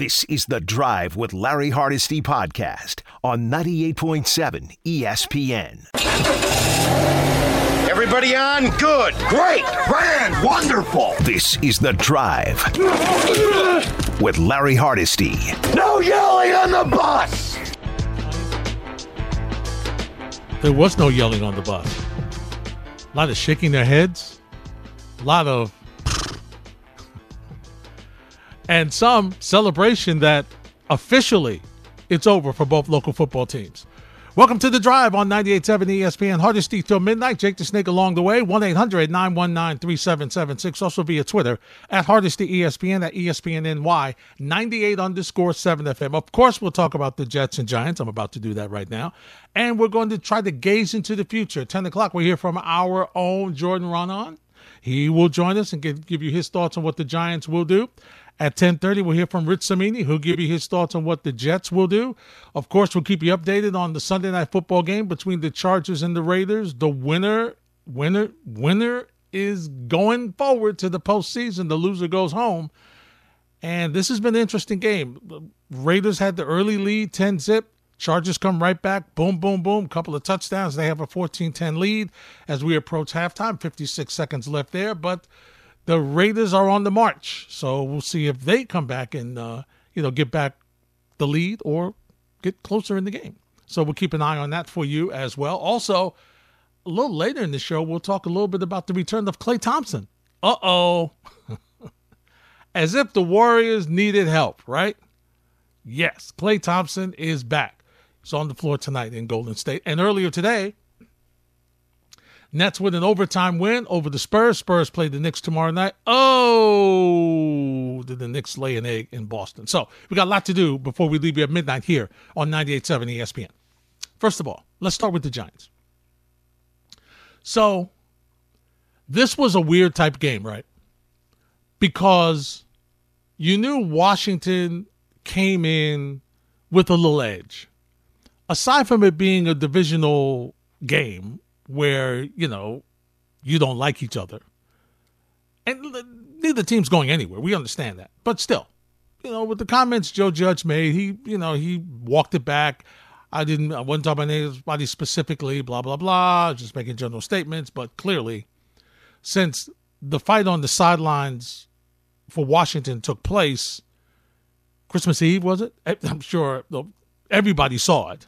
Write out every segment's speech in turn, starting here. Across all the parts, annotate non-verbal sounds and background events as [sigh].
This is The Drive with Larry Hardesty podcast on 98.7 ESPN. Everybody on? Good. Great. Grand. Wonderful. This is The Drive with Larry Hardesty. No yelling on the bus. There was no yelling on the bus. A lot of shaking their heads. A lot of. And some celebration that officially it's over for both local football teams. Welcome to the drive on 98.7 ESPN. Hardesty till midnight. Jake the Snake along the way. 1 800 919 3776. Also via Twitter at Hardesty ESPN at ESPNNY 98 underscore 7 FM. Of course, we'll talk about the Jets and Giants. I'm about to do that right now. And we're going to try to gaze into the future. 10 o'clock, we'll hear from our own Jordan Raanan. He will join us and give, give you his thoughts on what the Giants will do. At 10:30, we'll hear from Rich Cimini, who'll give you his thoughts on what the Jets will do. Of course, we'll keep you updated on the Sunday night football game between the Chargers and the Raiders. The winner, winner, winner is going forward to the postseason. The loser goes home. And this has been an interesting game. Raiders had the early lead, 10 zip. Chargers come right back. Boom, boom, boom. Couple of touchdowns. They have a 14 10 lead as we approach halftime. 56 seconds left there. But the Raiders are on the march. So we'll see if they come back and uh, you know get back the lead or get closer in the game. So we'll keep an eye on that for you as well. Also, a little later in the show, we'll talk a little bit about the return of Klay Thompson. Uh oh. [laughs] As if the Warriors needed help, right? Yes, Klay Thompson is back. He's on the floor tonight in Golden State. And earlier today, Nets with an overtime win over the Spurs. Spurs play the Knicks tomorrow night. Oh, did the Knicks lay an egg in Boston? So we got a lot to do before we leave you at midnight here on 98.7 ESPN. First of all, let's start with the Giants. So this was a weird type game, right? Because you knew Washington came in with a little edge. Aside from it being a divisional game, where, you know, you don't like each other. And neither team's going anywhere. We understand that. But still, you know, with the comments Joe Judge made, he, you know, he walked it back. I didn't, I wasn't talking about anybody specifically, blah, blah, blah, just making general statements. But clearly, since the fight on the sidelines for Washington took place Christmas Eve, was it? [laughs] I'm sure everybody saw it.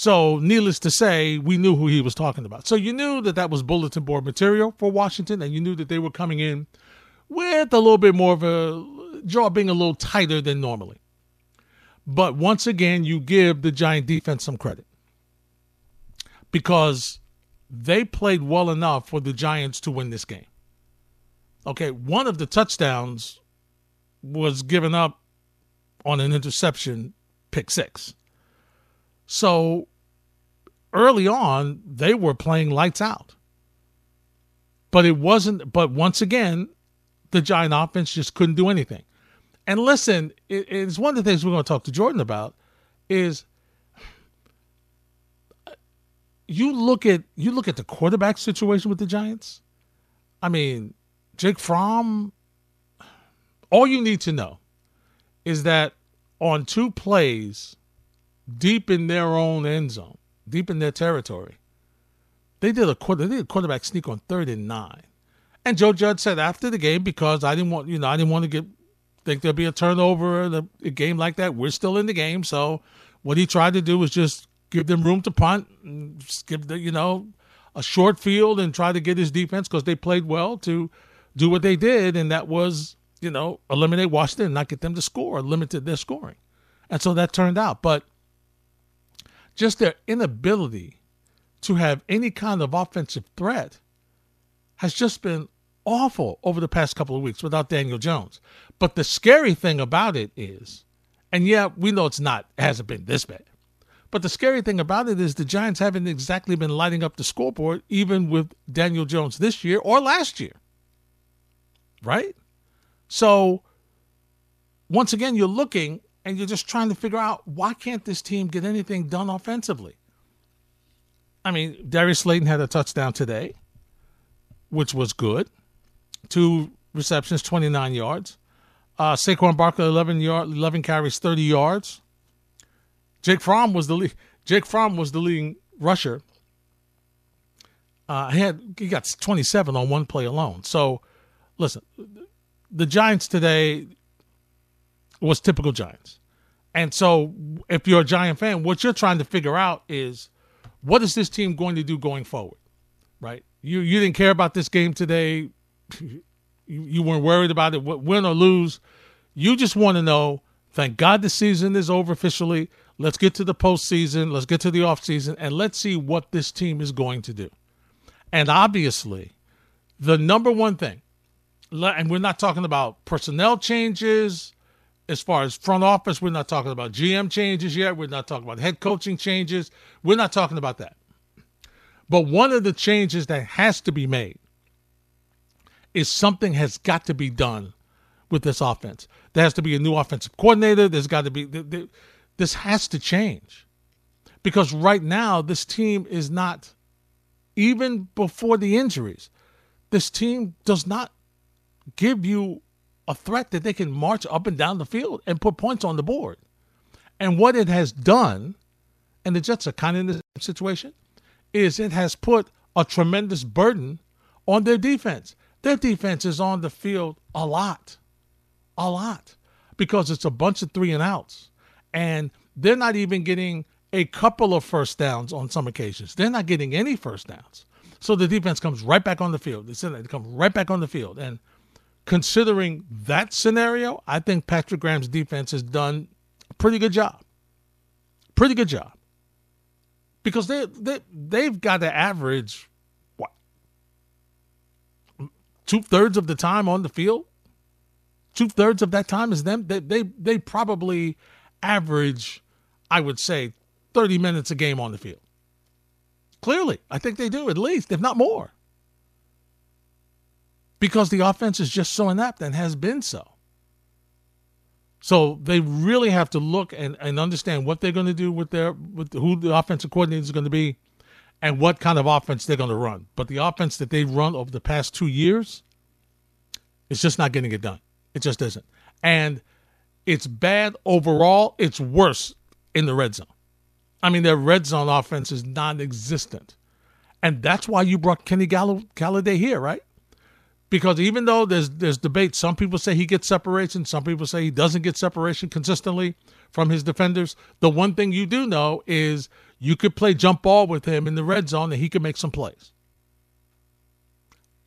So, needless to say, we knew who he was talking about. So, you knew that that was bulletin board material for Washington, and you knew that they were coming in with a little bit more of a jaw being a little tighter than normally. But once again, you give the Giant defense some credit because they played well enough for the Giants to win this game. Okay, one of the touchdowns was given up on an interception, pick six. So early on, they were playing lights out. But it wasn't, but once again, the Giant offense just couldn't do anything. And listen, it, it's one of the things we're going to talk to Jordan about is you look at you look at the quarterback situation with the Giants. I mean, Jake Fromm, all you need to know is that on two plays deep in their own end zone, deep in their territory. They did a quarter, they did a quarterback sneak on third and nine. And Joe Judge said after the game, because I didn't want, you know, I didn't want to get think there'll be a turnover in a, a game like that. We're still in the game, so what he tried to do was just give them room to punt, and give the, you know, a short field and try to get his defense because they played well to do what they did, and that was, you know, eliminate Washington and not get them to score, limited their scoring. And so that turned out. But just their inability to have any kind of offensive threat has just been awful over the past couple of weeks without Daniel Jones. But the scary thing about it is, and yeah, we know it's not, it hasn't been this bad. But the scary thing about it is the Giants haven't exactly been lighting up the scoreboard, even with Daniel Jones this year or last year. Right? So, once again, you're looking and you're just trying to figure out why can't this team get anything done offensively? I mean, Darius Slayton had a touchdown today, which was good. Two receptions, 29 yards. Uh, Saquon Barkley, 11, yard, 11 carries, 30 yards. Jake Fromm was the lead, Jake Fromm was the leading rusher. Uh, he had he got 27 on one play alone. So, listen, the Giants today was typical Giants. And so, if you're a Giant fan, what you're trying to figure out is what is this team going to do going forward, right? You you didn't care about this game today. [laughs] You, you weren't worried about it, win or lose. You just want to know. Thank God the season is over officially. Let's get to the postseason. Let's get to the offseason, and let's see what this team is going to do. And obviously, the number one thing, and we're not talking about personnel changes as far as front office. We're not talking about GM changes yet. We're not talking about head coaching changes. We're not talking about that. But one of the changes that has to be made is something has got to be done with this offense. There has to be a new offensive coordinator. There's got to be this has to change because right now this team is not even before the injuries. This team does not give you a threat that they can march up and down the field and put points on the board. And what it has done, and the Jets are kind of in this situation, is it has put a tremendous burden on their defense. Their defense is on the field a lot, a lot, because it's a bunch of three and outs. And they're not even getting a couple of first downs on some occasions. They're not getting any first downs. So the defense comes right back on the field. They come right back on the field. And considering that scenario, I think Patrick Graham's defense has done a pretty good job. Pretty good job. Because they, they, they've got to average, what, two thirds of the time on the field? Two thirds of that time is them. They, they, they probably average, I would say, 30 minutes a game on the field. Clearly, I think they do, at least, if not more because the offense is just so inept and has been so. So they really have to look and, and understand what they're going to do with their with who the offensive coordinator is going to be and what kind of offense they're going to run. But the offense that they've run over the past two years is just not getting it done. It just isn't. And it's bad overall. It's worse in the red zone. I mean, their red zone offense is non existent. And that's why you brought Kenny Gall- Golladay here, right? Because even though there's there's debate, some people say he gets separation, some people say he doesn't get separation consistently from his defenders. The one thing you do know is you could play jump ball with him in the red zone and he could make some plays.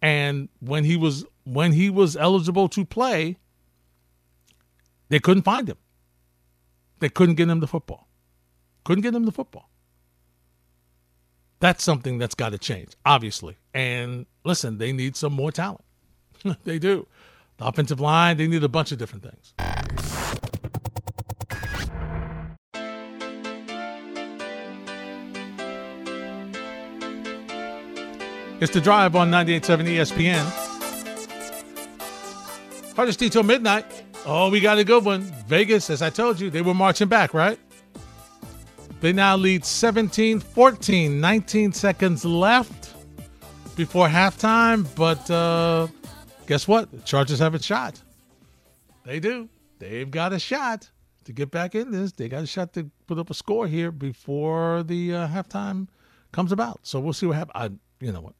And when he was when he was eligible to play, they couldn't find him. They couldn't get him the football. Couldn't get him the football. That's something that's got to change, obviously. And listen, they need some more talent. [laughs] they do. The offensive line, they need a bunch of different things. It's the drive on 98.7 ESPN. Hardest till midnight. Oh, we got a good one. Vegas, as I told you, they were marching back, right? They now lead 17 14, 19 seconds left before halftime. But uh, guess what? The Chargers have a shot. They do. They've got a shot to get back in this. They got a shot to put up a score here before the uh, halftime comes about. So we'll see what happens. I, you know what?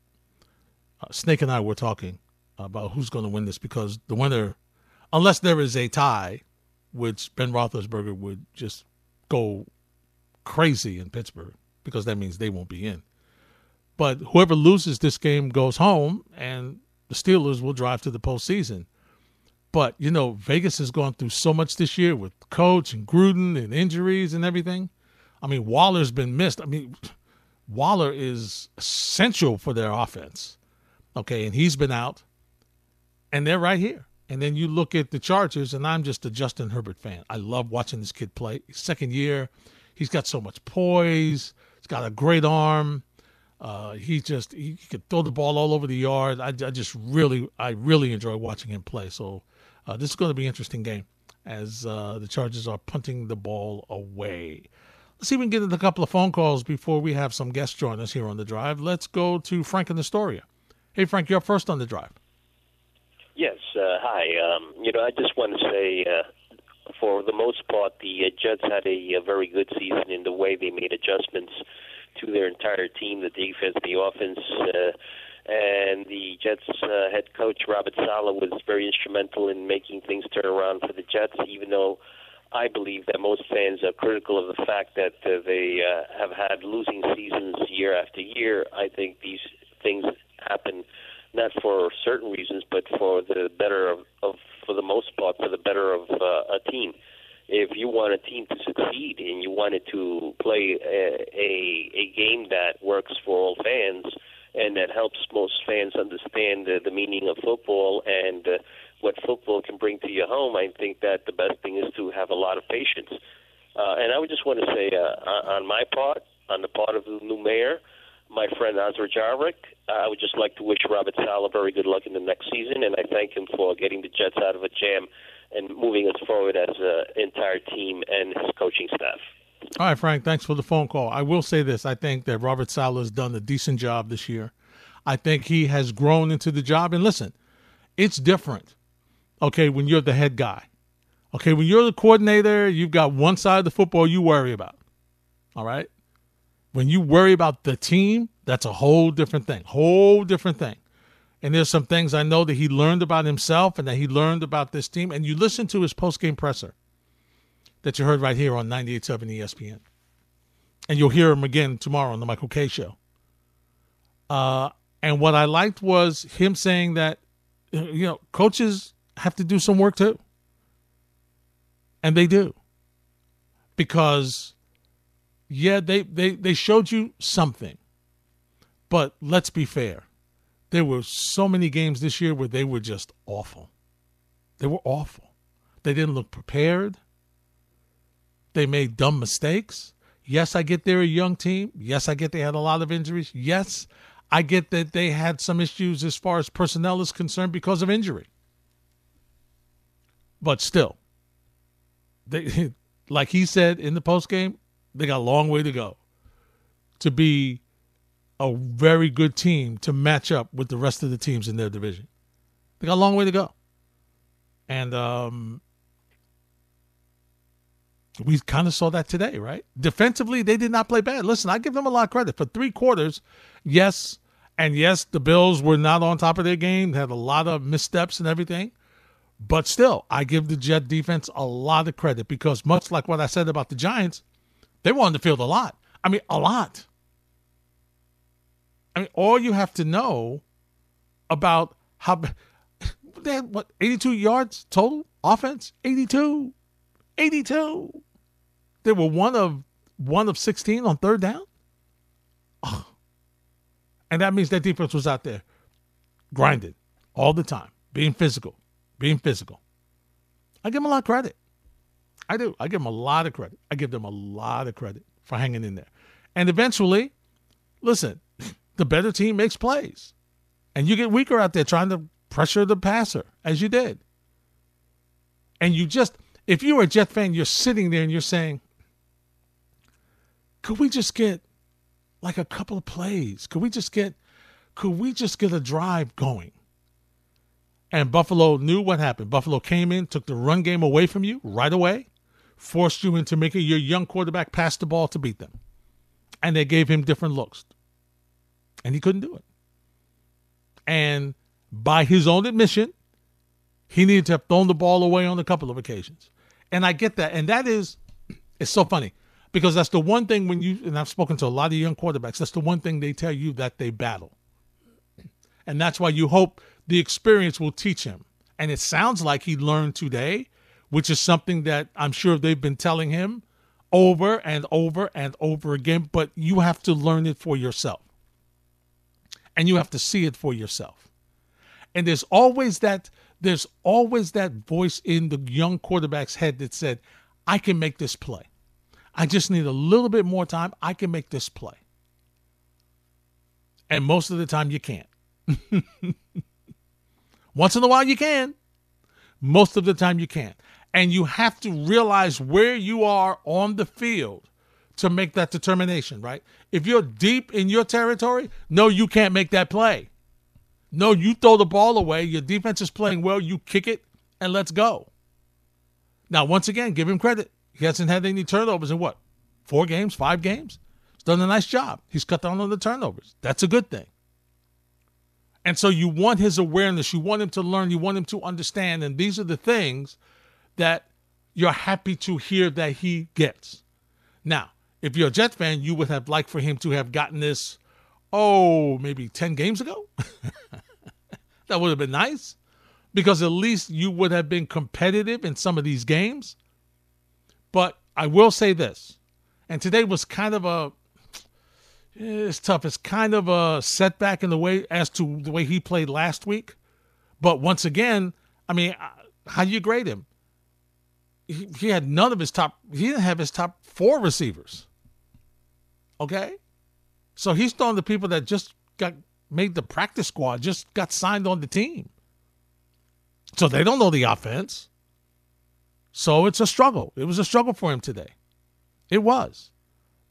Uh, Snake and I were talking about who's going to win this because the winner, unless there is a tie, which Ben Roethlisberger would just go crazy in Pittsburgh because that means they won't be in. But whoever loses this game goes home, and the Steelers will drive to the postseason. But, you know, Vegas has gone through so much this year with coach and Gruden and injuries and everything. I mean, Waller's been missed. I mean, [sniffs] Waller is essential for their offense. Okay, and he's been out, and they're right here. And then you look at the Chargers, and I'm just a Justin Herbert fan. I love watching this kid play. Second year, he's got so much poise. He's got a great arm. Uh, he just he, could throw the ball all over the yard. I, I just really I really enjoy watching him play. So uh, this is going to be an interesting game as uh, the Chargers are punting the ball away. Let's see if we can get into a couple of phone calls before we have some guests join us here on the drive. Let's go to Frank in Astoria. Hey Frank, you're first on the drive. Yes. Uh, hi. Um, you know, I just want to say, uh, for the most part, the uh, Jets had a, a very good season in the way they made adjustments to their entire team, the defense, the offense. Uh, and the Jets uh, head coach Robert Saleh was very instrumental in making things turn around for the Jets, even though I believe that most fans are critical of the fact that uh, they uh, have had losing seasons year after year. I think these things happen not for certain reasons, but for the better of, of for the most part, for the better of uh, a team. If you want a team to succeed and you want it to play a, a, a game that works for all fans and that helps most fans understand the, the meaning of football and uh, what football can bring to your home, I think that the best thing is to have a lot of patience. Uh, and I would just want to say, uh, on my part, on the part of the new mayor, my friend Azra Jarvik, I would just like to wish Robert Saleh very good luck in the next season, and I thank him for getting the Jets out of a jam and moving us forward as an entire team and his coaching staff. All right, Frank, thanks for the phone call. I will say this I think that Robert Saleh has done a decent job this year. I think he has grown into the job. And listen, it's different, okay, when you're the head guy. Okay, when you're the coordinator, you've got one side of the football you worry about. All right? When you worry about the team, that's a whole different thing. Whole different thing. And there's some things I know that he learned about himself and that he learned about this team. And you listen to his post-game presser that you heard right here on 98.7 ESPN. And you'll hear him again tomorrow on the Michael Kay Show. Uh, and what I liked was him saying that, you know, coaches have to do some work too. And they do. Because, yeah, they, they, they showed you something. But let's be fair. There were so many games this year where they were just awful. They were awful. They didn't look prepared. They made dumb mistakes. Yes, I get they're a young team. Yes, I get they had a lot of injuries. Yes, I get that they had some issues as far as personnel is concerned because of injury. But still, they [laughs] like he said in the post game, they got a long way to go to be a very good team to match up with the rest of the teams in their division. They got a long way to go. And um, we kind of saw that today, right? Defensively, they did not play bad. Listen, I give them a lot of credit for three quarters. Yes, and yes, the Bills were not on top of their game, they had a lot of missteps and everything. But still, I give the Jet defense a lot of credit because, much like what I said about the Giants, they were on the field a lot. I mean, a lot. I mean, all you have to know about how [laughs] they had what 82 yards total offense, 82. 82. They were one of one of 16 on third down. Oh. And that means that defense was out there grinding all the time, being physical, being physical. I give them a lot of credit. I do. I give them a lot of credit. I give them a lot of credit for hanging in there. And eventually, listen, the better team makes plays. And you get weaker out there trying to pressure the passer, as you did. And you just if you were a Jet fan, you're sitting there and you're saying, could we just get like a couple of plays? Could we just get could we just get a drive going? And Buffalo knew what happened. Buffalo came in, took the run game away from you right away, forced you into making your young quarterback pass the ball to beat them. And they gave him different looks. And he couldn't do it. And by his own admission, he needed to have thrown the ball away on a couple of occasions. And I get that. And that is, it's so funny because that's the one thing when you, and I've spoken to a lot of young quarterbacks, that's the one thing they tell you that they battle. And that's why you hope the experience will teach him. And it sounds like he learned today, which is something that I'm sure they've been telling him over and over and over again, but you have to learn it for yourself. And you have to see it for yourself. And there's always that there's always that voice in the young quarterback's head that said, I can make this play. I just need a little bit more time. I can make this play. And most of the time, you can't. [laughs] Once in a while, you can. Most of the time, you can't. And you have to realize where you are on the field to make that determination, right? If you're deep in your territory, no, you can't make that play. No, you throw the ball away. Your defense is playing well. You kick it and let's go. Now, once again, give him credit. He hasn't had any turnovers in what? Four games, five games? He's done a nice job. He's cut down on the turnovers. That's a good thing. And so you want his awareness. You want him to learn. You want him to understand. And these are the things that you're happy to hear that he gets. Now, if you're a Jet fan, you would have liked for him to have gotten this, oh, maybe 10 games ago. [laughs] that would have been nice because at least you would have been competitive in some of these games. But I will say this, and today was kind of a it's tough. It's kind of a setback in the way as to the way he played last week. But once again, I mean, uh, how do you grade him? He, he had none of his top. He didn't have his top four receivers. Okay, so he's throwing the people that just got made the practice squad, just got signed on the team. So they don't know the offense. So it's a struggle. It was a struggle for him today. It was.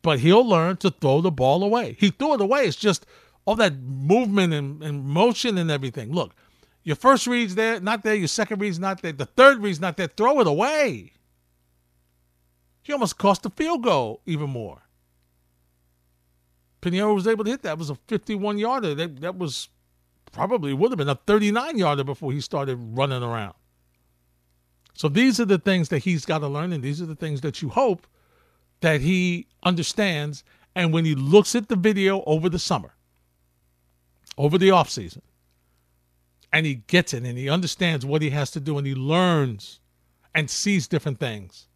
But he'll learn to throw the ball away. He threw it away. It's just all that movement and, and motion and everything. Look, your first read's there, not there. Your second read's not there. The third read's not there. Throw it away. He almost cost the field goal even more. Pineiro was able to hit that. It was a 51 yarder. That, that was probably would have been a 39 yarder before he started running around. So these are the things that he's got to learn, and these are the things that you hope that he understands. And when he looks at the video over the summer, over the off season, and he gets it and he understands what he has to do and he learns and sees different things,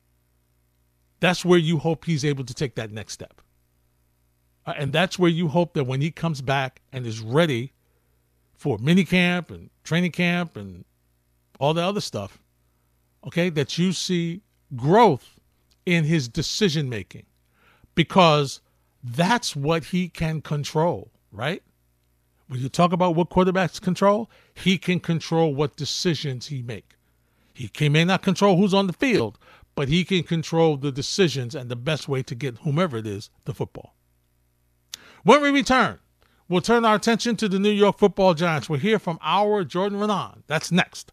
that's where you hope he's able to take that next step. Uh, and that's where you hope that when he comes back and is ready for mini camp and training camp and all the other stuff, okay, that you see growth in his decision making because that's what he can control, right? When you talk about what quarterbacks control, he can control what decisions he make. He may not control who's on the field, but he can control the decisions and the best way to get whomever it is the football. When we return, we'll turn our attention to the New York football giants. We'll hear from our Jordan Raanan. That's next.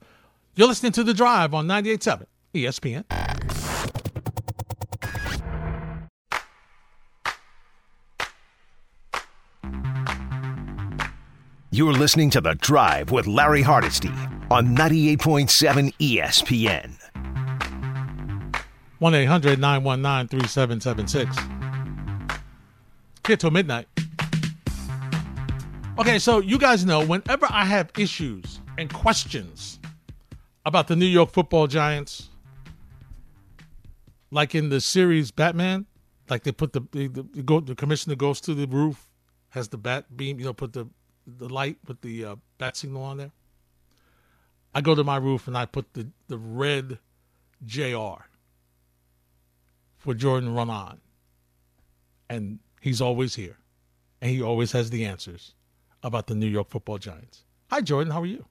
You're listening to The Drive on 98.7 ESPN. You're listening to The Drive with Larry Hardesty on 98.7 ESPN. 1 800 919 3776. Here till midnight. Okay, so you guys know whenever I have issues and questions about the New York football giants, like in the series Batman, like they put the the, the, go, the commissioner goes to the roof, has the bat beam, you know, put the the light with the uh, bat signal on there. I go to my roof and I put the, the red JR for Jordan Raanan. And he's always here. And he always has the answers about the New York football giants. Hi Jordan, how are you?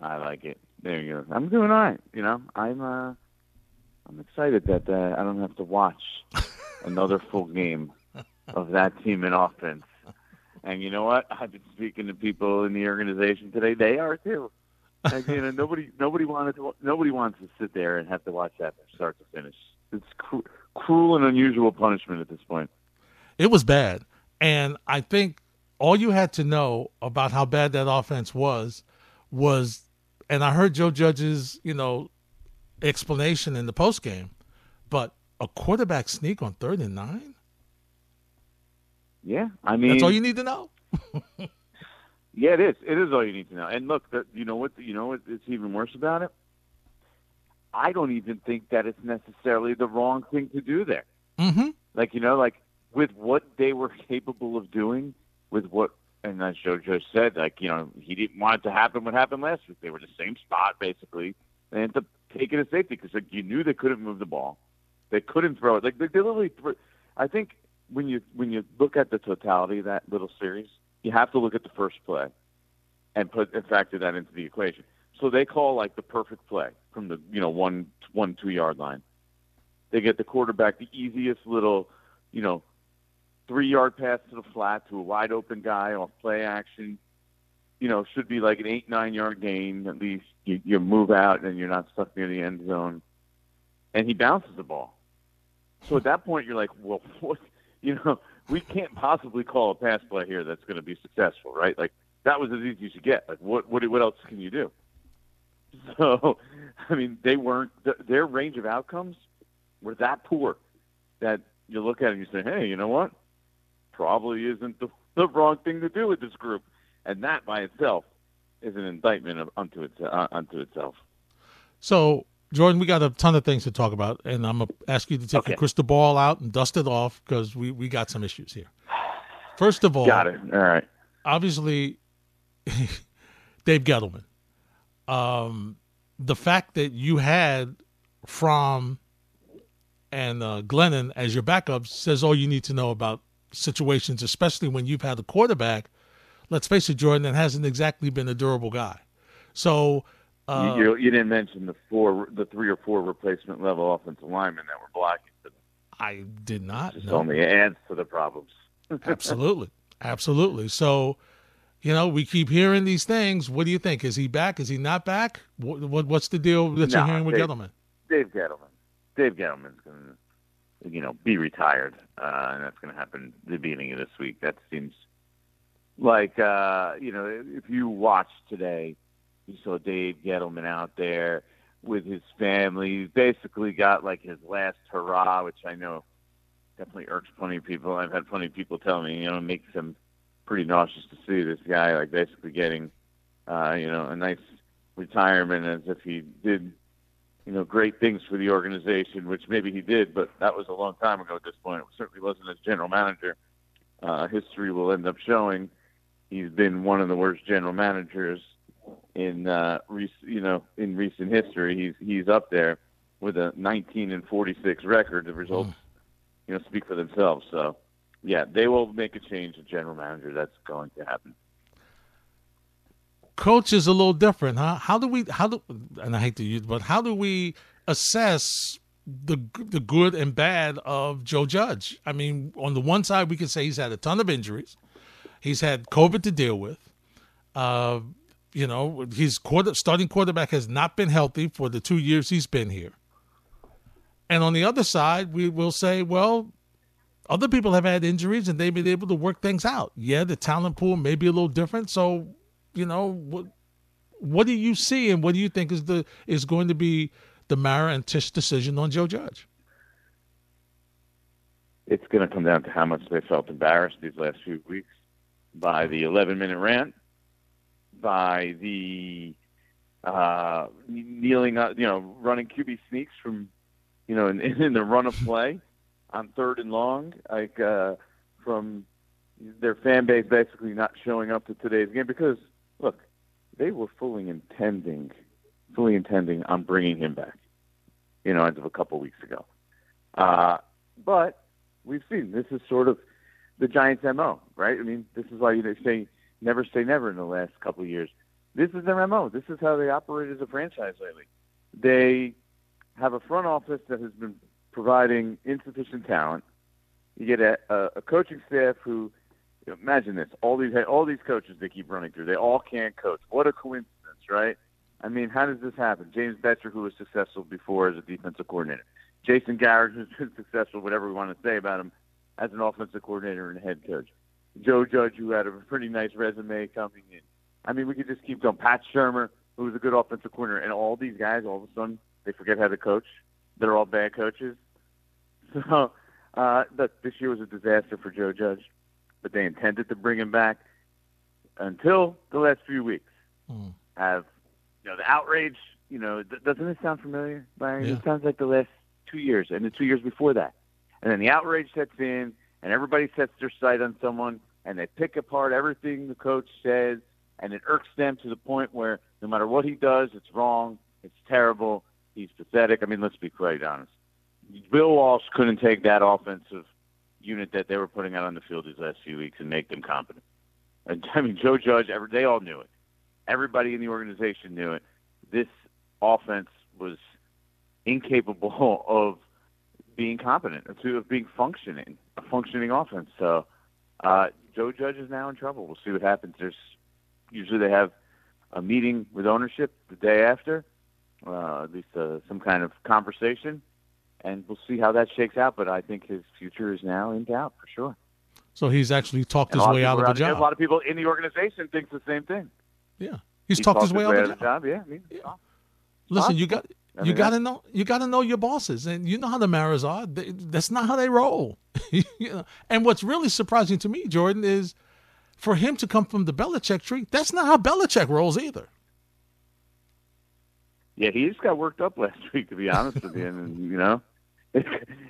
I like it. There you go. I'm doing all right. You know, I'm uh I'm excited that uh, I don't have to watch [laughs] another full game of that team in offense. And you know what? I've been speaking to people in the organization today. They are too. And, you know, [laughs] nobody nobody wanted to nobody wants to sit there and have to watch that from start to finish. It's cru- cruel and unusual punishment at this point. It was bad, and I think all you had to know about how bad that offense was was, and I heard Joe Judge's you know explanation in the post game, but a quarterback sneak on third and nine. Yeah, I mean that's all you need to know. [laughs] yeah, it is. It is all you need to know. And look, the, you know what? You know what? It's even worse about it. I don't even think that it's necessarily the wrong thing to do there. Mm-hmm. Like you know, like with what they were [laughs] capable of doing, with what and as just said, like you know, he didn't want it to happen. What happened last week? They were in the same spot basically. They had to take it safety because like you knew they couldn't move the ball, they couldn't throw it. Like they, they literally, threw, I think when you when you look at the totality of that little series, you have to look at the first play and put and factor that into the equation. So they call like the perfect play from the you know one one two yard line. They get the quarterback the easiest little you know three yard pass to the flat to a wide open guy off play action. you know, should be like an eight nine yard gain at least. You, you move out and you're not stuck near the end zone, and he bounces the ball. So at that point, you're like, well, [laughs] what? You know, we can't possibly call a pass play here that's going to be successful, right? Like that was as easy as you get. Like what what what else can you do? [laughs] So, I mean, they weren't their range of outcomes were that poor that you look at it and you say, hey, you know what? Probably isn't the, [laughs] the wrong thing to do with this group, and that by itself is an indictment of, unto, its, uh, unto itself. So, Jordan, we got a ton of things to talk about, and I'm gonna ask you to take Okay. your crystal ball out and dust it off because we we got some issues here. First of all, Got it. All right. obviously [laughs] Dave Gettleman. Um, the fact that you had Fromm and uh, Glennon as your backups says all you need to know about situations, especially when you've had a quarterback. Let's face it, Jordan, that hasn't exactly been a durable guy. So, uh, you, you, didn't mention the four, the three or four replacement level offensive linemen that were blocking. them. I did not Just know. only adds to the problems. [laughs] Absolutely. Absolutely. So, you know, we keep hearing these things. What do you think? Is he back? Is he not back? What, what what's the deal that you're hearing with Dave- Gettleman? Dave Gettleman. Dave Gettleman's going to, you know, be retired, uh, and that's going to happen the beginning of this week. That seems like, uh, you know, if you watched today, you saw Dave Gettleman out there with his family. He's basically got like his last hurrah, which I know definitely irks plenty of people. I've had plenty of people tell me, you know, it makes them pretty nauseous to see this guy like basically getting, uh, you know, a nice retirement as if he did you know, great things for the organization, which maybe he did, but that was a long time ago at this point. It certainly wasn't as general manager. Uh, history will end up showing he's been one of the worst general managers in uh, rec- you know in recent history. He's he's up there with a 19 and 46 record. The results, you know, speak for themselves. So, yeah, they will make a change at general manager. That's going to happen. Coach is a little different, huh? How do we how do and I hate to use but how do we assess the the good and bad of Joe Judge? I mean, on the one side we can say he's had a ton of injuries. He's had COVID to deal with. Uh, you know, his quarter starting quarterback has not been healthy for the two years he's been here. And on the other side, we will say, well, other people have had injuries and they've been able to work things out. Yeah, the talent pool may be a little different. So, you know, what what do you see and what do you think is the is going to be the Mara and Tisch decision on Joe Judge? it's going to come down to how much they felt embarrassed these last few weeks by the 11 minute rant, by the uh, kneeling, up, you know, running QB sneaks from, you know, in, [laughs] in the run of play on third and long, like uh, from their fan base basically not showing up to today's game because look, they were fully intending, fully intending on bringing him back, you know, as of a couple weeks ago. Uh, but we've seen this is sort of the Giants' mo, right? I mean, this is why you say never say never in the last couple of years. This is their mo. This is how they operate as a franchise lately. They have a front office that has been providing insufficient talent. You get a, a, a coaching staff who, imagine this: all these all these coaches they keep running through, they all can't coach. What a coincidence, right? I mean, how does this happen? James Bettcher, who was successful before as a defensive coordinator, Jason Garrett, who's been [laughs] successful, whatever we want to say about him, as an offensive coordinator and head coach. Joe Judge, who had a pretty nice resume coming in. I mean, we could just keep going. Pat Shurmur, who was a good offensive coordinator, and all these guys, all of a sudden, they forget how to coach. They're all bad coaches. [laughs] So, uh, this year was a disaster for Joe Judge, but they intended to bring him back until the last few weeks. Hmm. Have you know the outrage? You know, th- doesn't it sound familiar? Byron? Yeah. It sounds like the last two years and the two years before that. And then the outrage sets in, and everybody sets their sight on someone, and they pick apart everything the coach says, and it irks them to the point where no matter what he does, it's wrong, it's terrible, he's pathetic. I mean, let's be quite honest. Bill Walsh couldn't take that offensive unit that they were putting out on the field these last few weeks and make them competent. And, I mean, Joe Judge, every, they all knew it. Everybody in the organization knew it. This offense was incapable [laughs] of being competent, of of being functioning, a functioning offense. So uh, Joe Judge is now in trouble. We'll see what happens. There's usually they have a meeting with ownership the day after, uh, at least uh, some kind of conversation, and we'll see how that shakes out. But I think his future is now in doubt for sure. So he's actually talked And his way out of the job. A lot of people in the organization think the same thing. yeah, he's He talked his way out of the job. job. Yeah, I mean, Listen, you got I you got to know you got to know your bosses, and you know how the Maras are. They, that's not how they roll. [laughs] you know? And what's really surprising to me, Jordan, is for him to come from the Belichick tree. That's not how Belichick rolls either. Yeah, he just got worked up last [laughs] week, to be honest with you, and you know, it,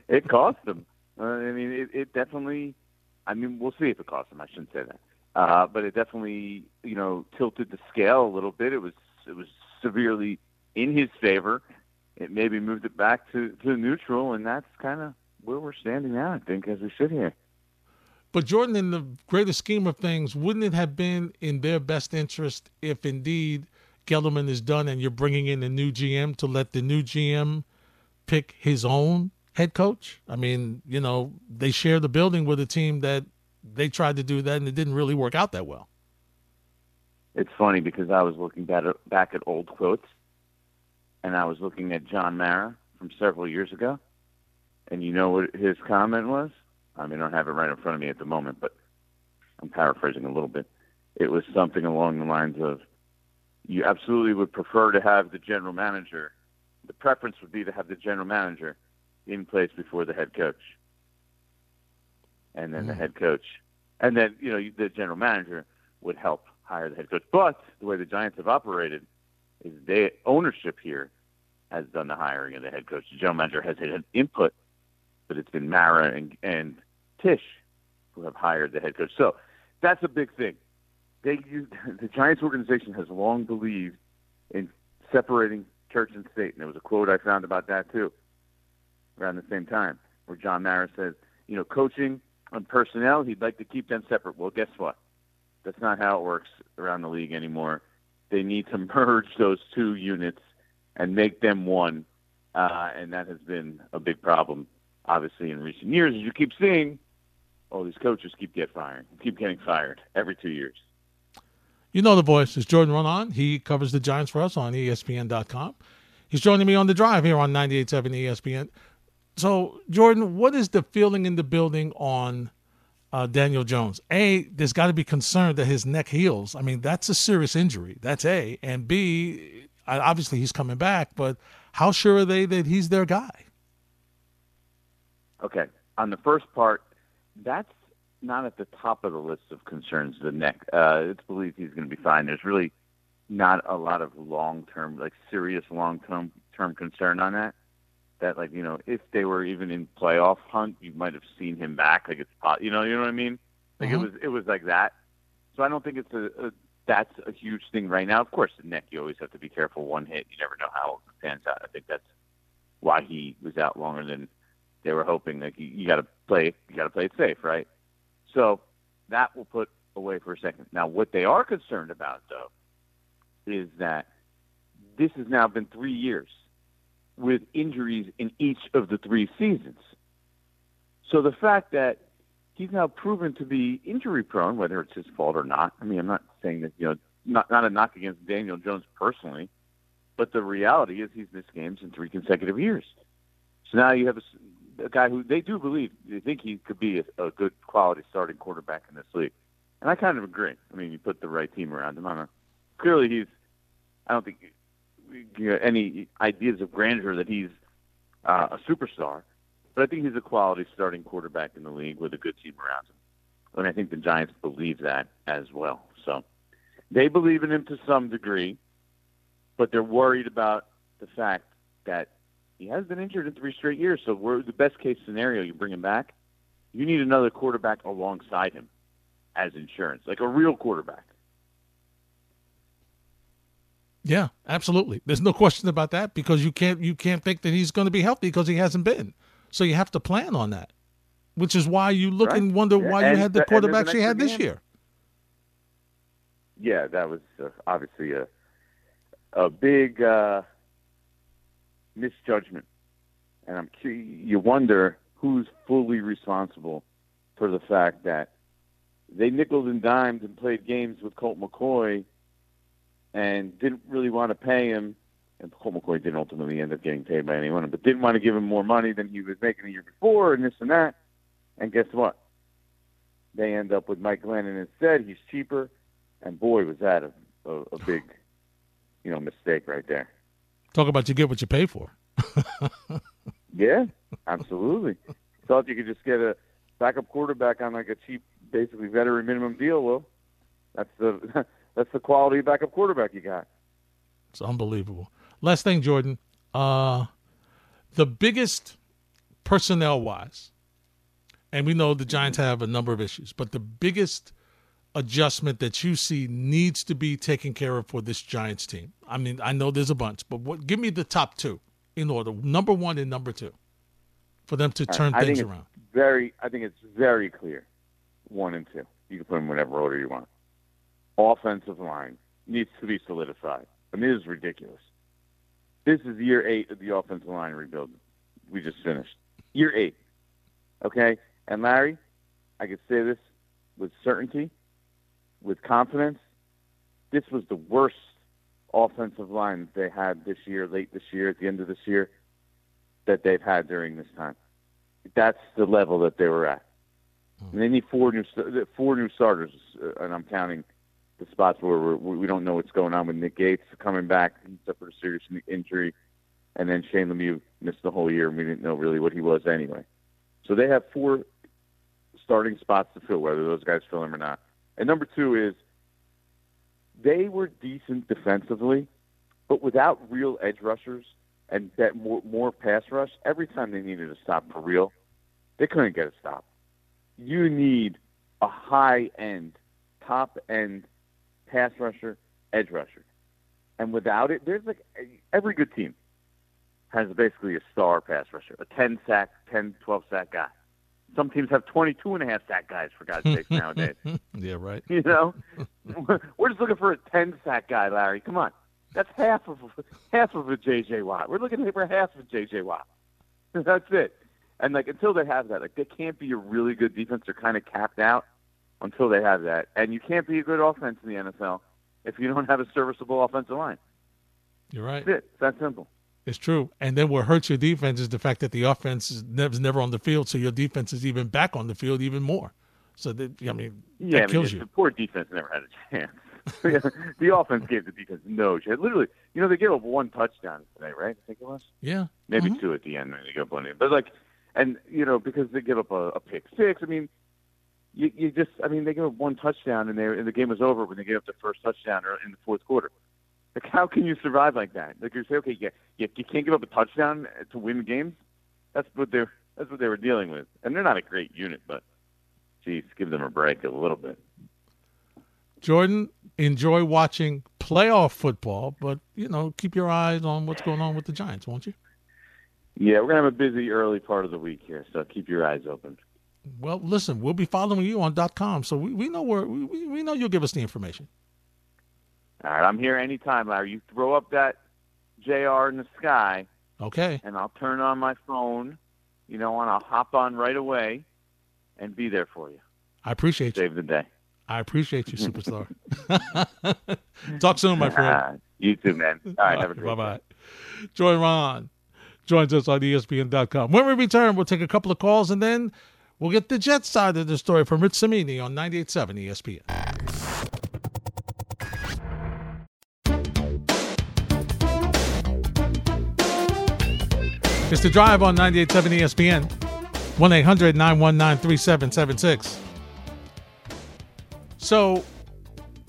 it cost him. Uh, I mean, it, it definitely. I mean, we'll see if it cost him. I shouldn't say that, uh, but it definitely, you know, tilted the scale a little bit. It was it was severely in his favor. It maybe moved it back to to neutral, and that's kind of where we're standing now. I think as we sit here. But Jordan, in the greater scheme of things, wouldn't it have been in their best interest if indeed Gettleman is done and you're bringing in a new GM to let the new GM pick his own head coach? I mean, you know, they share the building with a team that they tried to do that and it didn't really work out that well. It's funny because I was looking back at, back at old quotes, and I was looking at John Mara from several years ago, and you know what his comment was? I mean, I don't have it right in front of me at the moment, but I'm paraphrasing a little bit. It was something along the lines of, "You absolutely would prefer to have the general manager. The preference would be to have the general manager in place before the head coach, and then the Mm. head coach, and then you know the general manager would help hire the head coach. But the way the Giants have operated is they ownership here has done the hiring of the head coach. The general manager has had input, but it's been Mara and, and Tisch who have hired the head coach. So that's a big thing. They use, [laughs] the Giants organization has long believed in separating church and state, and there was a quote I found about that too, around the same time, where John Mara says, you know, coaching and personnel, he'd like to keep them separate. Well, guess what? That's not how it works around the league anymore. They need to [laughs] merge those two units and make them one, uh, and that has been a big problem, obviously, in recent years. As you keep seeing, all these coaches keep get fired, keep getting fired every two years. You know the voice is Jordan Raanan. He covers the Giants for us on ESPN.com. He's joining me on the drive here on 98.7 ESPN. So, Jordan, what is the feeling in the building on uh, Daniel Jones? A, there's got to be concern that his neck heals. I mean, that's a serious injury. That's A. And B, obviously he's coming back, but how sure are they that he's their guy? Okay. On the first part, that's not at the top of the list of concerns. The neck. Uh, it's believed he's going to be fine. There's really not a lot of long term, like serious long term term concern on that. That like you know, if they were even in playoff hunt, you might have seen him back. Like it's you know, you know what I mean. Like it Mhm. was it was like that. So I don't think it's a, a that's a huge thing right now. Of course, the neck you always have to be careful. One hit, you never know how it pans out. I think that's why he was out longer than they were hoping. Like you, you got to play, you got to play it safe, right? So that will put away for a second. Now, what they are concerned about, though, is that this has now been three years with injuries in each of the three seasons. So the fact that he's now proven to be injury prone, whether it's his fault or not. I mean, I'm not saying that you know, not not a knock against Daniel Jones personally, but the reality is he's missed games in three consecutive years. So now you have a, a guy who they do believe they think he could be a, a good quality starting quarterback in this league, and I kind of agree. I mean, you put the right team around him. I don't, clearly, he's. I don't think you know, any ideas of grandeur that he's uh, a superstar, but I think he's a quality starting quarterback in the league with a good team around him. And I think the Giants believe that as well. So they believe in him to some degree, but they're worried about the fact that he has been injured in three straight years. So we're the best case scenario. You bring him back, you need another quarterback alongside him as insurance, like a real quarterback. Yeah, absolutely. There's no question about that because you can't you can't think that he's going to be healthy because he hasn't been. So you have to plan on that, which is why you look Right. and wonder Yeah, why you had the th- and quarterbacks you had this game. year. yeah, that was uh, obviously a a big uh, misjudgment, and I'm you wonder who's fully responsible for the fact that they nickled and dimed and played games with Colt McCoy and didn't really want to pay him. And Colt McCoy didn't ultimately end up getting paid by anyone, but didn't want to give him more money than he was making the year before and this and that. And guess what? They end up with Mike Glennon instead. He's cheaper. And boy, was that a, a, a big, you know, mistake right there. Talk about you get what you pay for. [laughs] Yeah, absolutely. Thought you could just get a backup quarterback on like a cheap, basically veteran minimum deal. Well, that's the that's the quality of backup quarterback you got. It's unbelievable. Last thing, Jordan. Uh, the biggest personnel wise, and we know the Giants have a number of issues, but the biggest adjustment that you see needs to be taken care of for this Giants team. I mean, I know there's a bunch, but what, give me the top two in order. Number one and number two for them to turn I things around. Very, I think it's very clear. One and two. You can put them in whatever order you want. Offensive line needs to be solidified. I mean, this is ridiculous. This is year eight of the offensive line rebuild. We just finished. Year eight. Okay? And Larry, I can say this with certainty, with confidence. This was the worst offensive line they had this year, late this year, at the end of this year, that they've had during this time. That's the level that they were at. And they need four new four new starters, uh, and I'm counting the spots where we're, we don't know what's going on with Nick Gates coming back. He suffered a serious injury, and then Shane Lemieux missed the whole year, and we didn't know really what he was anyway. So they have four starting spots to fill, whether those guys fill them or not. And number two is they were decent defensively, but without real edge rushers and that more, more pass rush, every time they needed a stop for real, they couldn't get a stop. You need a high end, top end pass rusher, edge rusher. And without it, there's like every good team has basically a star pass rusher, a 10 sack, 10, 12 sack guy. Some teams have 22 and a half sack guys, for God's sake, [laughs] nowadays. yeah, right. You know, [laughs] we're just looking for a 10 sack guy, Larry. Come on. That's half of half of a JJ Watt. We're looking for half of a JJ Watt. [laughs] That's it. And like until they have that, like they can't be a really good defense. They're kind of capped out until they have that. And you can't be a good offense in the NFL if you don't have a serviceable offensive line. You're right. That's it. It's that simple. It's true. And then what hurts your defense is the fact that the offense is never, on the field, so your defense is even back on the field even more. So that I mean, yeah, that I mean, kills you. The poor defense never had a chance. [laughs] the offense gave the defense no chance. Literally, you know, they gave up one touchdown today, right? I think it was. Yeah. Maybe Mhm. two at the end. They gave up one, but like, and you know, because they give up a, a pick six. I mean, you, you just, I mean, they gave up one touchdown, and they and the game was over when they gave up the first touchdown or in the fourth quarter. Like, how can you survive like that? Like, you say, okay, yeah, you, you can't give up a touchdown to win games. That's what they're that's what they were dealing with, and they're not a great unit, but geez, give them a break a little bit. Jordan, enjoy watching playoff football, but you know, keep your eyes on what's going on with the Giants, won't you? Yeah, we're gonna have a busy early part of the week here, so keep your eyes open. Well, listen, we'll be following you on .com, so we, we know where we, we know you'll give us the information. All right, I'm here anytime, Larry. You throw up that JR in the sky, Okay. and I'll turn on my phone, you know, and I'll hop on right away and be there for you. I appreciate you. Save the day. I appreciate you, superstar. [laughs] [laughs] Talk soon, my friend. you too, man. All right, have a great Bye bye. Joy Ron joins us on ESPN.com. When we return, we'll take a couple of calls and then we'll get the Jets side of the story from Rich Cimini on 98.7 ESPN. It's the drive on 98.7 ESPN. 1 800 919 3776. So,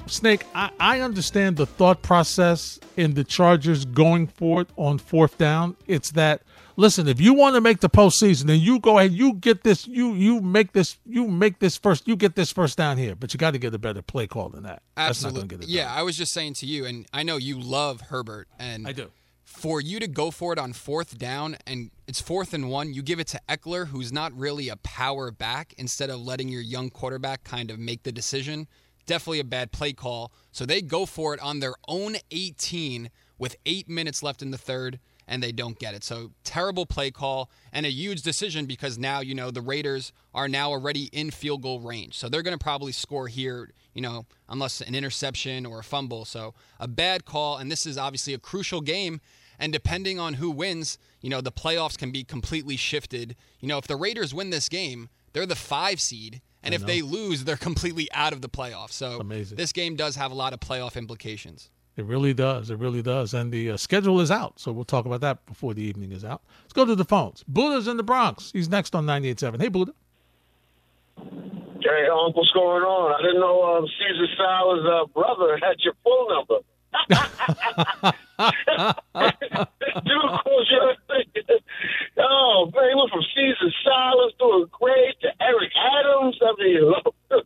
Snake, I, I understand the thought process in the Chargers going for it on fourth down. It's that listen, if you want to make the postseason, then you go ahead, you get this, you you make this, you make this first, you get this first down here, but you got to get a better play call than that. Absolutely. Yeah, done. I was just saying to you, and I know you love Herbert, and I do. For you to go for it on fourth down, and it's fourth and one, you give it to Ekeler, who's not really a power back, instead of letting your young quarterback kind of make the decision. Definitely a bad play call. So they go for it on their own 18 with eight minutes left in the third, and they don't get it. So terrible play call and a huge decision because now, you know, the Raiders are now already in field goal range. So they're going to probably score here, you know, unless an interception or a fumble. So a bad call. And this is obviously a crucial game. And depending on who wins, you know, the playoffs can be completely shifted. You know, if the Raiders win this game, they're the five seed. And if they lose, they're completely out of the playoffs. So Amazing. this game does have a lot of playoff implications. It really does. It really does. And the uh, schedule is out, so we'll talk about that before the evening is out. Let's go to the phones. Buddha's in the Bronx. He's next on 98.7. Hey, Buddha. Hey, Uncle, what's going on? I didn't know um, Caesar Sal's uh, brother had your phone number. [laughs] Dude calls you. oh, man, he went from Caesar Salas doing great to Eric Adams. I mean, [laughs]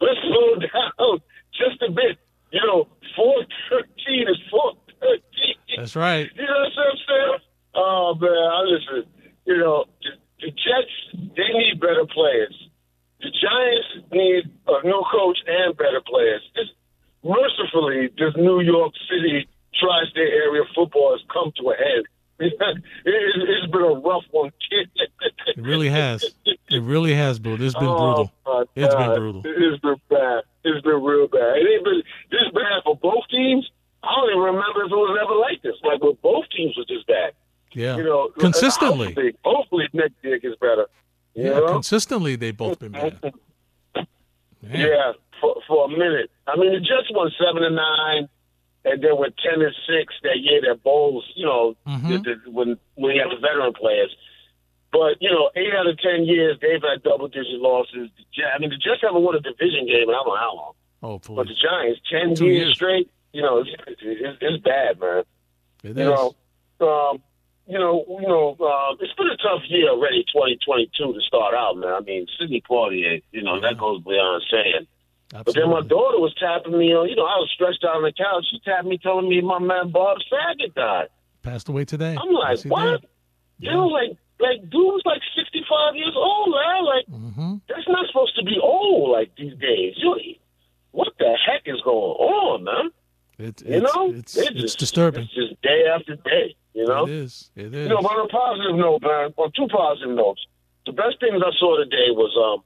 let's slow down just a bit. You know, 413 is 413. That's right. You know what I'm saying? Oh man, I listen. You know, the, the Jets they need better players. The Giants need a new coach and better players. This, mercifully, this New York City tri-state area football has come to an end. [laughs] it, it's been a rough one, kid. [laughs] It really has. It really has, Buddha. It's been Oh, brutal. It's been brutal. It's been bad. It's been real bad. It ain't been this bad for both teams. I don't even remember if it was ever like this. Like when both teams was this bad. Yeah. You know, Consistently. Hopefully, hopefully next year gets better. You Yeah, know? consistently they've both been bad. Man. [laughs] Yeah, for for a minute. I mean, the Jets won seven and nine, and then with ten and six that year that bowls. You know, Mhm. the, the, when when you have the veteran players. But you know, eight out of ten years they've had double digit losses. I mean, the Jets haven't won a division game in I don't know how long. But the Giants, ten Two years, years. straight. You know, it's, it's, it's bad, man. It You is. know, um, you know, you know, uh, it's been a tough year already, 2022 to start out, man. I mean, Sidney Poitier, you know, that goes beyond saying. But then my daughter was tapping me on, you know, I was stretched out on the couch. She tapped me, telling me my man Bob Saget died. Passed away today. I'm like, what? did. You know, like, like dude's like 65 years old, man. Like, Mhm. that's not supposed to be old like these days. You, what the heck is going on, man? It's, You it's, know, it's, It's it's just- disturbing. It's just day after day. You know, It is. It is. You know, but on a positive note, man, on two positive notes, the best things I saw today was um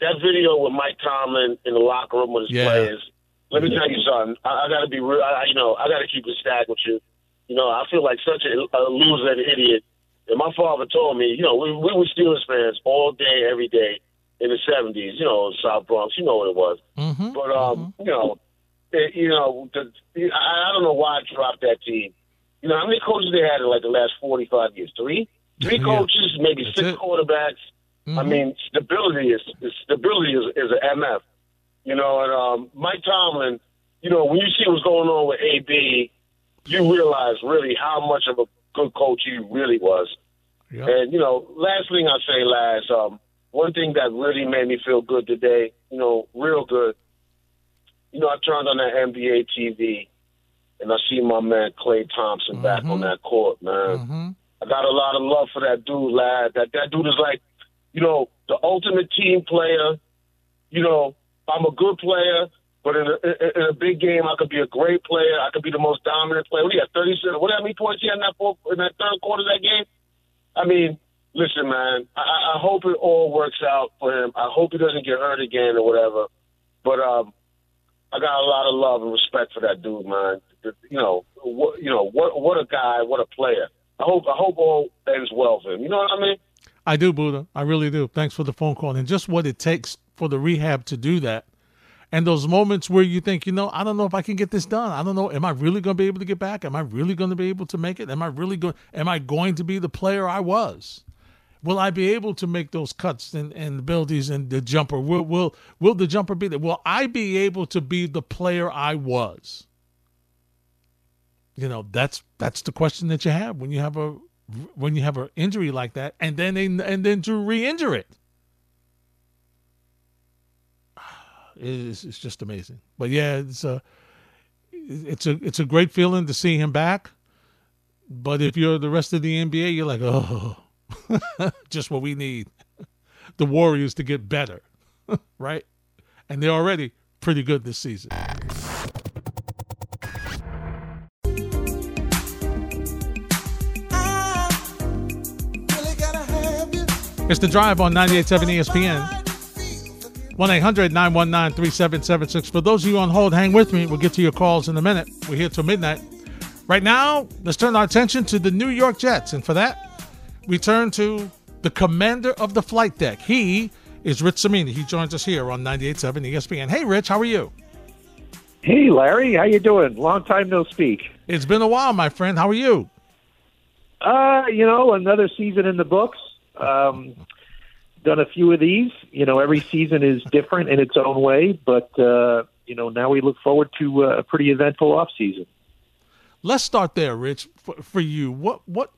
that video with Mike Tomlin in the locker room with his Yeah. players. Let me tell you something. I, I got to be real. I, you know, I got to keep it stack with you. You know, I feel like such a, a loser and idiot. And my father told me, you know, we, we were Steelers fans all day, every day in the '70s. You know, South Bronx. You know what it was. Mhm. But um, you know, it, you know, the, I, I don't know why I dropped that team. You know, how many coaches they had in like the last forty-five years? Three, three [laughs] Yeah. coaches, maybe That's six it. quarterbacks. I Mhm. mean, stability is, is stability is, is an MF. You know, and um, Mike Tomlin. You know, when you see what's going on with AB, you realize really how much of a good coach he really was. Yep. And you know, last thing I say, last um, one thing that really made me feel good today, you know, real good. You know, I turned on that NBA TV, and I see my man Klay Thompson back Mhm. on that court, man. Mhm. I got a lot of love for that dude, lad. That that dude is like, you know, the ultimate team player. You know, I'm a good player, but in a, in a big game, I could be a great player. I could be the most dominant player. What do you got? Thirty seven. What how many points he had in that fourth, in that third quarter of that game? I mean, listen, man. I- I, I hope it all works out for him. I hope he doesn't get hurt again or whatever. But um, I got a lot of love and respect for that dude, man. You know, what, you know, what what a guy, what a player. I hope I hope all ends well for him. You know what I mean? I do, Buddha. I really do. Thanks for the phone call and just what it takes for the rehab to do that. And those moments where you think, you know, I don't know if I can get this done. I don't know. Am I really going to be able to get back? Am I really going to be able to make it? Am I really going? Am I going to be the player I was? Will I be able to make those cuts and, and abilities and the jumper? Will will will the jumper be there? Will I be able to be the player I was? You know, that's that's the question that you have when you have a when you have an injury like that, and then they, and then to re-injure it. [sighs] It's, it's just amazing. But yeah, it's a it's a it's a great feeling to see him back. But if you're the rest of the NBA, you're like, oh, [laughs] just what we need. [laughs] The Warriors to get better, [laughs] right? And they're already pretty good this season. It's the drive on 98.7 ESPN. 1 800 919 3776. For those of you on hold, hang with me. We'll get to your calls in a minute. We're here till midnight. Right now, let's turn our attention to the New York Jets. And for that, we turn to the commander of the flight deck. He is Rich Cimini. He joins us here on 98.7 ESPN. Hey, Rich, how are you? Hey, Larry, how you doing? Long time no speak. It's been a while, my friend. How are you? Uh, you know, another season in the books. Um, done a few of these. You know, every season is different in its own way, but uh, you know, now we look forward to uh, a pretty eventful off season. Let's start there, Rich. For, for you, what what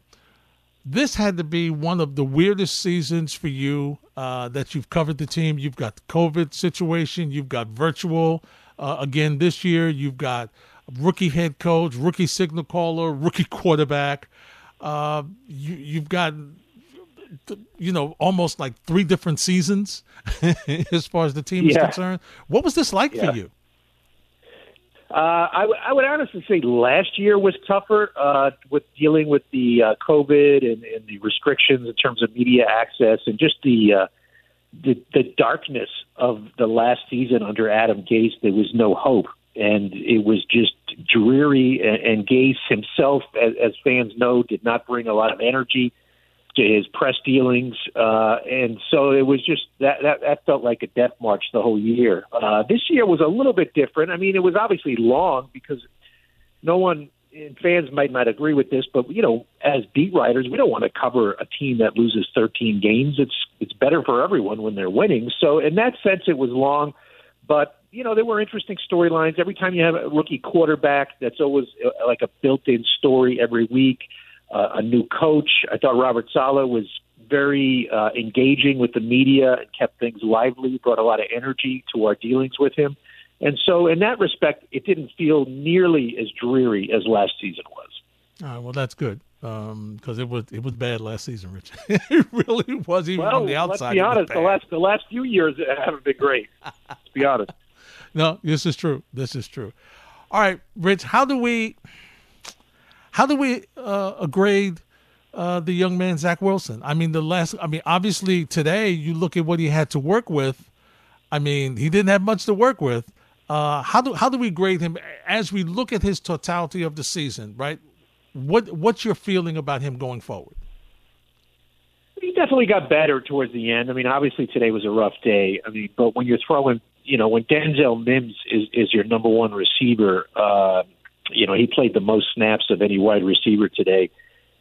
this had to be one of the weirdest seasons for you uh, that you've covered the team. You've got the COVID situation. You've got virtual uh, again this year. You've got rookie head coach, rookie signal caller, rookie quarterback. Uh, you, you've got you know almost like three different seasons [laughs] as far as the team yeah. is concerned. What was this like yeah. for you? Uh, I, w- I would honestly say last year was tougher uh, with dealing with the uh, COVID and, and the restrictions in terms of media access and just the, uh, the the darkness of the last season under Adam Gase. There was no hope, and it was just dreary. And, and Gase himself, as, as fans know, did not bring a lot of energy to his press dealings, uh, and so it was just that, that that felt like a death march the whole year. Uh, this year was a little bit different. I mean, it was obviously long because no one and fans might not agree with this, but you know, as beat writers, we don't want to cover a team that loses 13 games. It's it's better for everyone when they're winning. So in that sense, it was long, but you know, there were interesting storylines. Every time you have a rookie quarterback, that's always uh, like a built-in story every week uh, a new coach. I thought Robert Saleh was very uh, engaging with the media and kept things lively, brought a lot of energy to our dealings with him. And so, in that respect, it didn't feel nearly as dreary as last season was. All right, well, that's good because um, it was it was bad last season, Rich. [laughs] it really was even well, on the outside. Let's be honest. The last the last few years haven't been great. let's be honest. [laughs] No, this is true. This is true. All right, Rich. How do we? How do we uh, grade uh, the young man Zach Wilson? I mean, the last. I mean, obviously today you look at what he had to work with. I mean, he didn't have much to work with. Uh, how do how do we grade him as we look at his totality of the season? Right. What what's your feeling about him going forward? He definitely got better towards the end. I mean, obviously today was a rough day. I mean, but when you're throwing, you know, when Denzel Mims is is your number one receiver, uh, you know, he played the most snaps of any wide receiver today.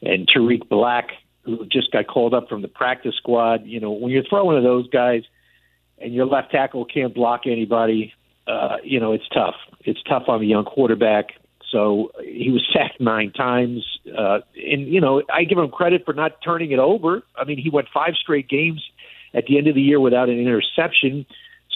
And Tarik Black, who just got called up from the practice squad, you know, when you're throwing to those guys and your left tackle can't block anybody, uh, you know, it's tough. It's tough on a young quarterback. So he was [laughs] sacked nine times. Uh, and, you know, I give him credit for not turning it over. I mean, he went five straight games at the end of the year without an interception.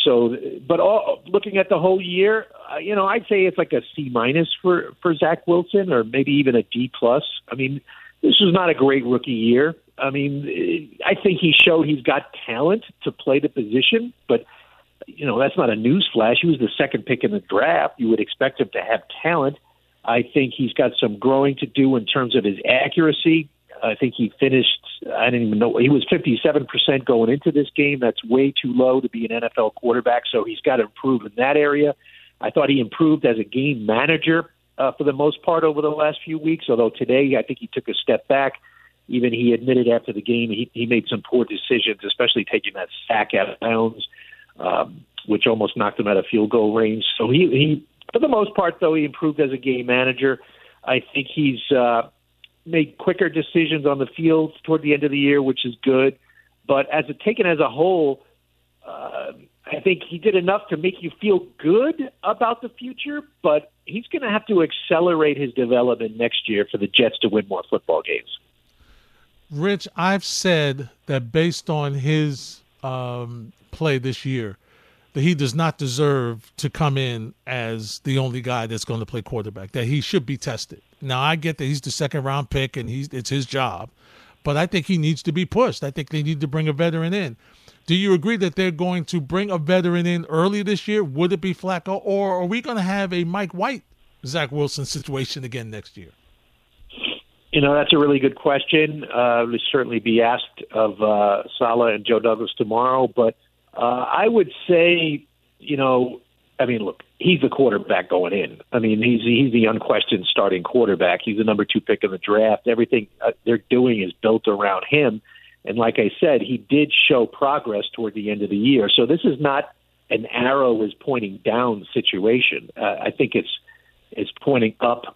So, but all, looking at the whole year, uh, you know, I'd say it's like a C minus for for Zach Wilson, or maybe even a D plus. I mean, this was not a great rookie year. I mean, I think he showed he's got talent to play the position, but you know that's not a news flash. He was the second pick in the draft. You would expect him to have talent. I think he's got some growing to do in terms of his accuracy. I think he finished, I didn't even know, he was 57% going into this game. That's way too low to be an NFL quarterback, so he's got to improve in that area. I thought he improved as a game manager uh, for the most part over the last few weeks, although today I think he took a step back. Even he admitted after the game he, he made some poor decisions, especially taking that sack out of bounds, um, which almost knocked him out of field goal range. So he, he, for the most part, though, he improved as a game manager. I think he's uh, made quicker decisions on the field toward the end of the year, which is good. But as a taken as a whole, uh, I think he did enough to make you feel good about the future. But he's going to have to accelerate his development next year for the Jets to win more football games. Rich, I've said that based on his um, play this year, that he does not deserve to come in as the only guy that's going to play quarterback. That he should be tested. Now I get that he's the second round pick and he's it's his job, but I think he needs to be pushed. I think they need to bring a veteran in. Do you agree that they're going to bring a veteran in early this year? Would it be Flacco, or are we going to have a Mike White, Zach Wilson situation again next year? You know, that's a really good question. Uh, will certainly be asked of uh, Saleh and Joe Douglas tomorrow. But uh, I would say, you know, I mean, look, he's the quarterback going in. I mean, he's he's the unquestioned starting quarterback. He's the number two pick in the draft. Everything uh, they're doing is built around him. And like I said, he did show progress toward the end of the year. So this is not an arrow is pointing down situation. Uh, I think it's it's pointing up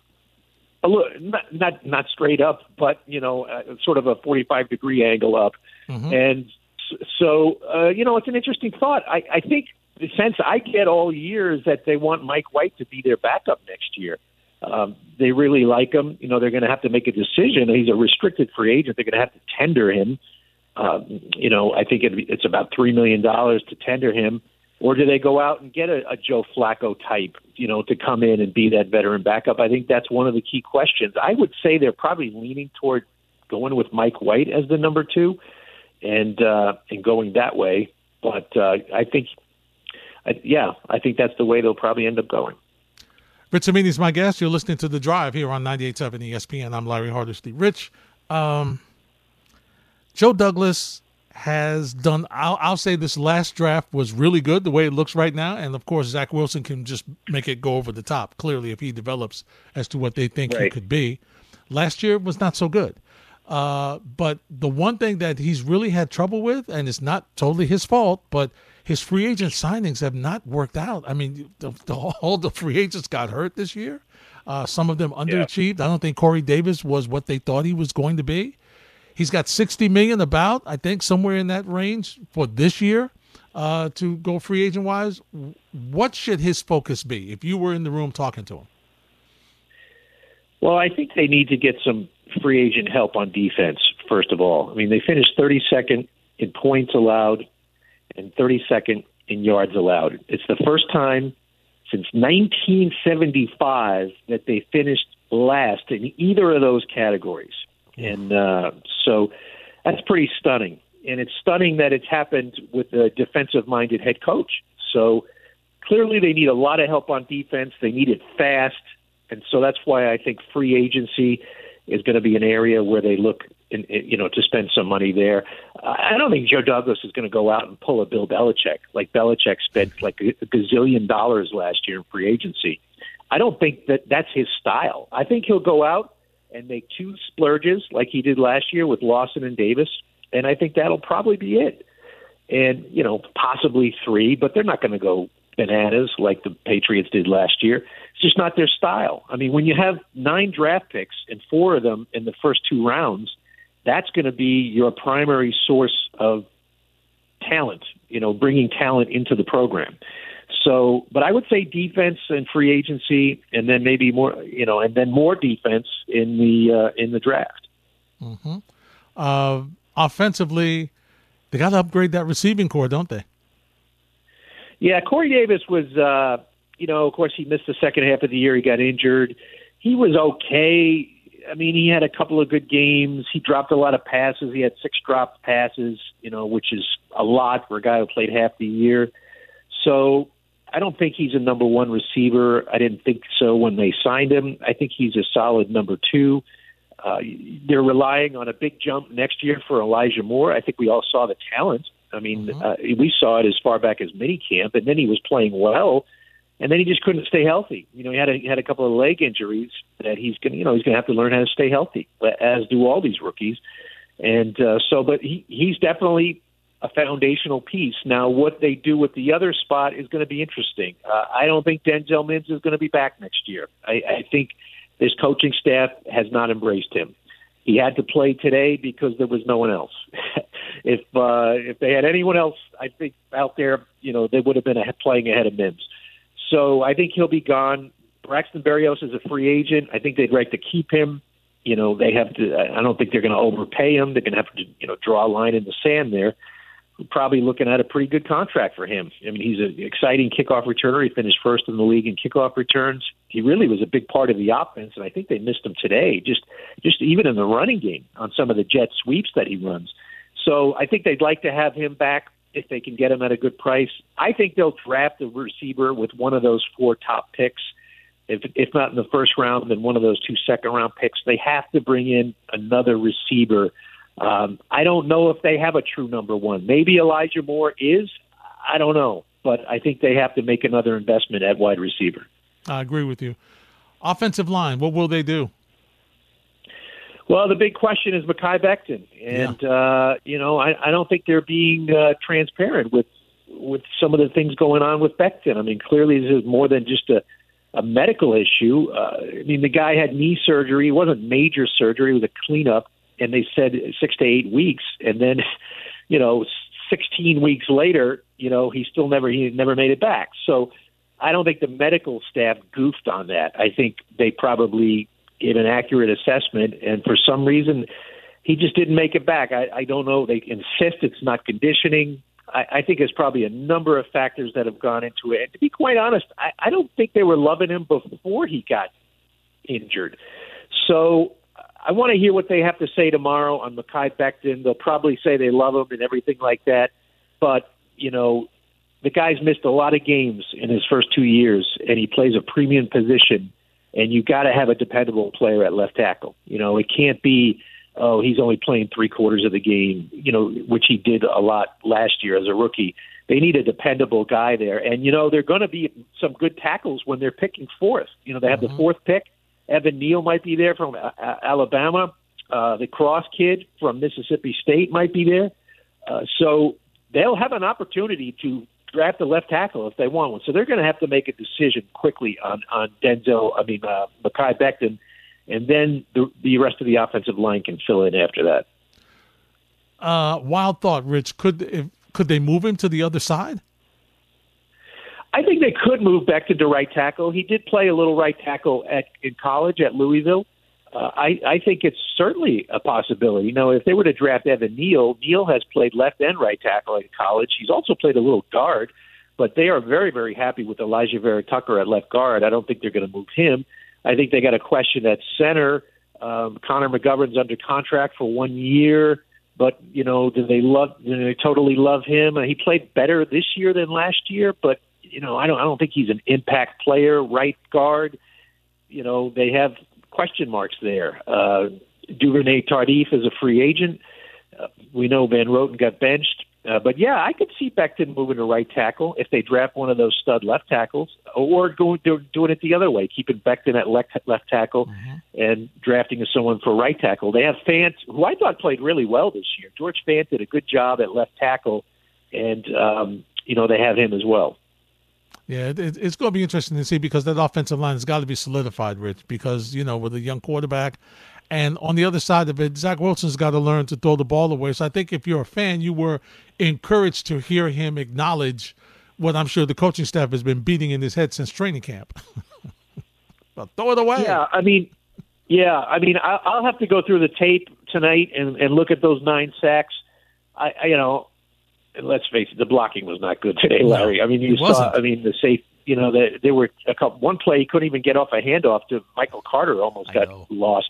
a little, not not not straight up, but you know, uh, sort of a 45 degree angle up. Mm-hmm. And so, uh, you know, it's an interesting thought. I, I think the sense I get all year is that they want Mike White to be their backup next year. Um, they really like him. You know, they're going to have to make a decision. He's a restricted free agent. They're going to have to tender him. Um, you know, I think it, it's about three million dollars to tender him or do they go out and get a, a Joe Flacco type, you know, to come in and be that veteran backup? I think that's one of the key questions. I would say they're probably leaning toward going with Mike White as the number two, and uh, and going that way. But uh, I think, I, yeah, I think that's the way they'll probably end up going. Rich Cimini is my guest. You're listening to The Drive here on 98.7 ESPN. I'm Larry Hardesty. Rich, um, Joe Douglas has done. I'll, I'll, say this last draft was really good the way it looks right now, and of course Zach Wilson can just make it go over the top. Clearly, if he develops as to what they think right. he could be, last year was not so good. Uh, but the one thing that he's really had trouble with, and it's not totally his fault, but his free agent signings have not worked out. I mean, the, the, all the free agents got hurt this year. Uh, some of them underachieved. Yeah. I don't think Corey Davis was what they thought he was going to be. He's got 60 million about, I think, somewhere in that range for this year uh, to go free agent wise. What should his focus be if you were in the room talking to him? Well, I think they need to get some free agent help on defense, first of all. I mean, they finished 32nd in points allowed and 32nd in yards allowed. It's the first time since 1975 that they finished last in either of those categories. And uh, so that's pretty stunning. And it's stunning that it's happened with a defensive minded head coach. So clearly they need a lot of help on defense. They need it fast. And so that's why I think free agency is going to be an area where they look, in, you know, to spend some money there. I don't think Joe Douglas is going to go out and pull a Bill Belichick like Belichick spent mm-hmm. like a gazillion dollars last year in free agency. I don't think that that's his style. I think he'll go out and make two splurges like he did last year with Lawson and Davis, and I think that'll probably be it. And you know, possibly three, but they're not going to go bananas like the Patriots did last year. It's just not their style. I mean, when you have nine draft picks and four of them in the first two rounds, that's going to be your primary source of talent. You know, bringing talent into the program. So, but I would say defense and free agency, and then maybe more, you know, and then more defense in the uh, in the draft. Mm-hmm. Uh, offensively, they got to upgrade that receiving core, don't they? Yeah, Corey Davis was, uh, you know, of course, he missed the second half of the year. He got injured. He was okay. I mean, he had a couple of good games. He dropped a lot of passes. He had six dropped passes, you know, which is a lot for a guy who played half the year. So I don't think he's a number one receiver. I didn't think so when they signed him. I think he's a solid number two. Uh, they're relying on a big jump next year for Elijah Moore. I think we all saw the talent. I mean, mm-hmm. uh, we saw it as far back as minicamp, and then he was playing well, and then he just couldn't stay healthy. You know, he had a, he had a couple of leg injuries that he's to, you know, he's to have to learn how to stay healthy, as do all these rookies. And uh, so, but he he's definitely a foundational piece. Now, what they do with the other spot is going to be interesting. Uh, I don't think Denzel Mims is going to be back next year. I, I think this coaching staff has not embraced him. He had to play today because there was no one else. [laughs] if uh, if they had anyone else, I think out there, you know, they would have been playing ahead of Mims. So I think he'll be gone. Braxton Berrios is a free agent. I think they'd like to keep him. You know, they have to. I don't think they're going to overpay him. They're going to have to, you know, draw a line in the sand there probably looking at a pretty good contract for him. I mean, he's an exciting kickoff returner. He finished first in the league in kickoff returns. He really was a big part of the offense, and I think they missed him today. Just, just even in the running game on some of the jet sweeps that he runs. So I think they'd like to have him back if they can get him at a good price. I think they'll draft a receiver with one of those four top picks. If if not in the first round, then one of those two second round picks. They have to bring in another receiver. Um, I don't know if they have a true number one. Maybe Elijah Moore is. I don't know, but I think they have to make another investment at wide receiver. I agree with you. Offensive line, what will they do? Well, the big question is Mekhi Becton, and yeah. uh, you know I, I don't think they're being uh, transparent with with some of the things going on with Becton. I mean, clearly this is more than just a a medical issue. Uh, I mean, the guy had knee surgery. It wasn't major surgery; it was a cleanup, and they said six to eight weeks, and then, [laughs] you know, sixteen weeks later, you know, he still never he never made it back. So. I don't think the medical staff goofed on that. I think they probably gave an accurate assessment, and for some reason, he just didn't make it back. I, I don't know. They insist it's not conditioning. I, I think there's probably a number of factors that have gone into it. And to be quite honest, I, I don't think they were loving him before he got injured. So I want to hear what they have to say tomorrow on Mekhi Becton. They'll probably say they love him and everything like that. But, you know, the guy's missed a lot of games in his first two years, and he plays a premium position and you've got to have a dependable player at left tackle. You know, it can't be oh he's only playing three quarters of the game. You know, which he did a lot last year as a rookie. They need a dependable guy there, and you know they're going to be some good tackles when they're picking fourth. You know, they have mm-hmm. the fourth pick. Evan Neal might be there from uh, Alabama. Uh, the Cross kid from Mississippi State might be there. Uh, so they'll have an opportunity to draft a left tackle if they want one. So they're going to have to make a decision quickly on on Denzel. I mean, uh, Mekhi Becton, and then the the rest of the offensive line can fill in after that. Uh, wild thought, Rich. Could if, could they move him to the other side? I think they could move Becton to right tackle. He did play a little right tackle at in college at Louisville uh, I, I think it's certainly a possibility. You know, if they were to draft Evan Neal, Neal has played left and right tackle in college. He's also played a little guard, but they are very, very happy with Alijah Vera-Tucker at left guard. I don't think they're going to move him. I think they got a question at center. Um, Connor McGovern's under contract for one year, but you know, do they love? Do they totally love him? He played better this year than last year, but you know, I don't. I don't think he's an impact player, right guard. You know, they have question marks there. Uh, Duvernay Tardif is a free agent. Uh, we know Van Roten got benched. Uh, but yeah, I could see Becton moving to right tackle if they draft one of those stud left tackles, or going doing it the other way, keeping Becton at left, left tackle mm-hmm. and drafting someone for right tackle. They have Fant, who I thought played really well this year. George Fant did a good job at left tackle, and um, you know they have him as well. Yeah, it, it's going to be interesting to see because that offensive line has got to be solidified, Rich. Because you know, with a young quarterback, and on the other side of it, Zach Wilson's got to learn to throw the ball away. So I think if you're a fan, you were encouraged to hear him acknowledge what I'm sure the coaching staff has been beating in his head since training camp. [laughs] but throw it away. Yeah, I mean, yeah, I mean, I'll have to go through the tape tonight and, and look at those nine sacks. I, I you know, and let's face it, the blocking was not good today, Larry. I mean, you saw. I mean, the safe. You know, there were a couple. One play he couldn't even get off a handoff to Michael Carter, almost got lost.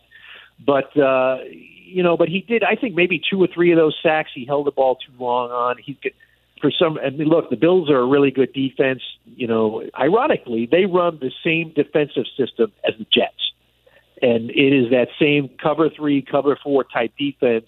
But uh, you know, but he did. I think maybe two or three of those sacks he held the ball too long on. He could for some. I mean, look, the Bills are a really good defense. You know, ironically, they run the same defensive system as the Jets, and it is that same cover three, cover four type defense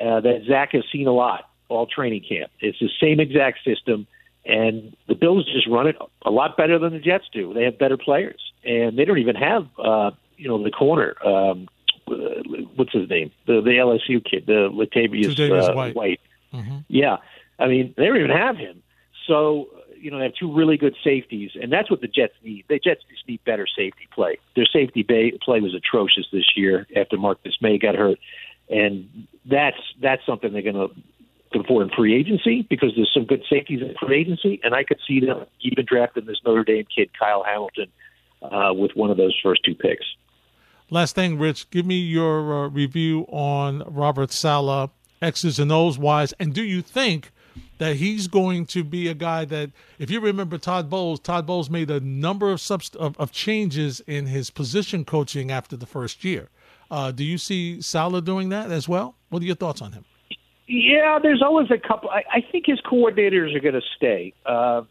uh, that Zach has seen a lot all training camp. It's the same exact system, and the Bills just run it a lot better than the Jets do. They have better players, and they don't even have uh, you know the corner. Um, what's his name? The the LSU kid, the Latavius uh, White. White. Mm-hmm. Yeah, I mean they don't even have him. So you know they have two really good safeties, and that's what the Jets need. The Jets just need better safety play. Their safety bay, play was atrocious this year after Marcus Maye got hurt, and that's that's something they're going to for in free agency because there's some good safeties in free agency, and I could see them even drafting this Notre Dame kid, Kyle Hamilton, uh, with one of those first two picks. Last thing, Rich, give me your uh, review on Robert Saleh, X's and O's wise, and do you think that he's going to be a guy that, if you remember Todd Bowles, Todd Bowles made a number of, subst- of, of changes in his position coaching after the first year. Uh, do you see Saleh doing that as well? What are your thoughts on him? Yeah, there's always a couple. I, I think his coordinators are going to stay. Uh,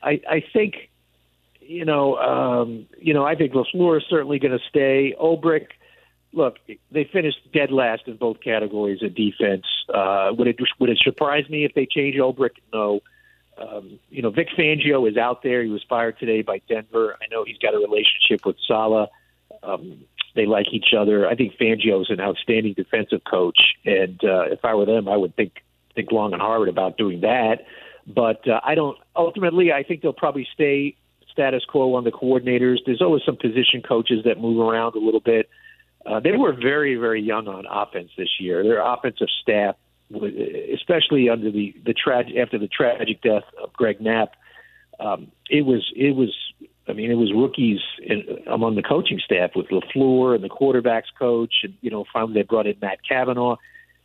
I, I think you know, um, you know, I think LaFleur is certainly going to stay. Ulbrich, look, they finished dead last in both categories of defense. Uh, would it would it surprise me if they change Ulbrich? No. Um, you know, Vic Fangio is out there. He was fired today by Denver. I know he's got a relationship with Saleh. Um, they like each other. I think Fangio is an outstanding defensive coach, and uh, if I were them, I would think think long and hard about doing that. But uh, I don't. Ultimately, I think they'll probably stay status quo on the coordinators. There's always some position coaches that move around a little bit. Uh, they were very, very young on offense this year. Their offensive staff, especially under the the tra- after the tragic death of Greg Knapp, um, it was it was. I mean, it was rookies in, among the coaching staff with LaFleur and the quarterbacks coach, and you know, finally they brought in Matt Cavanaugh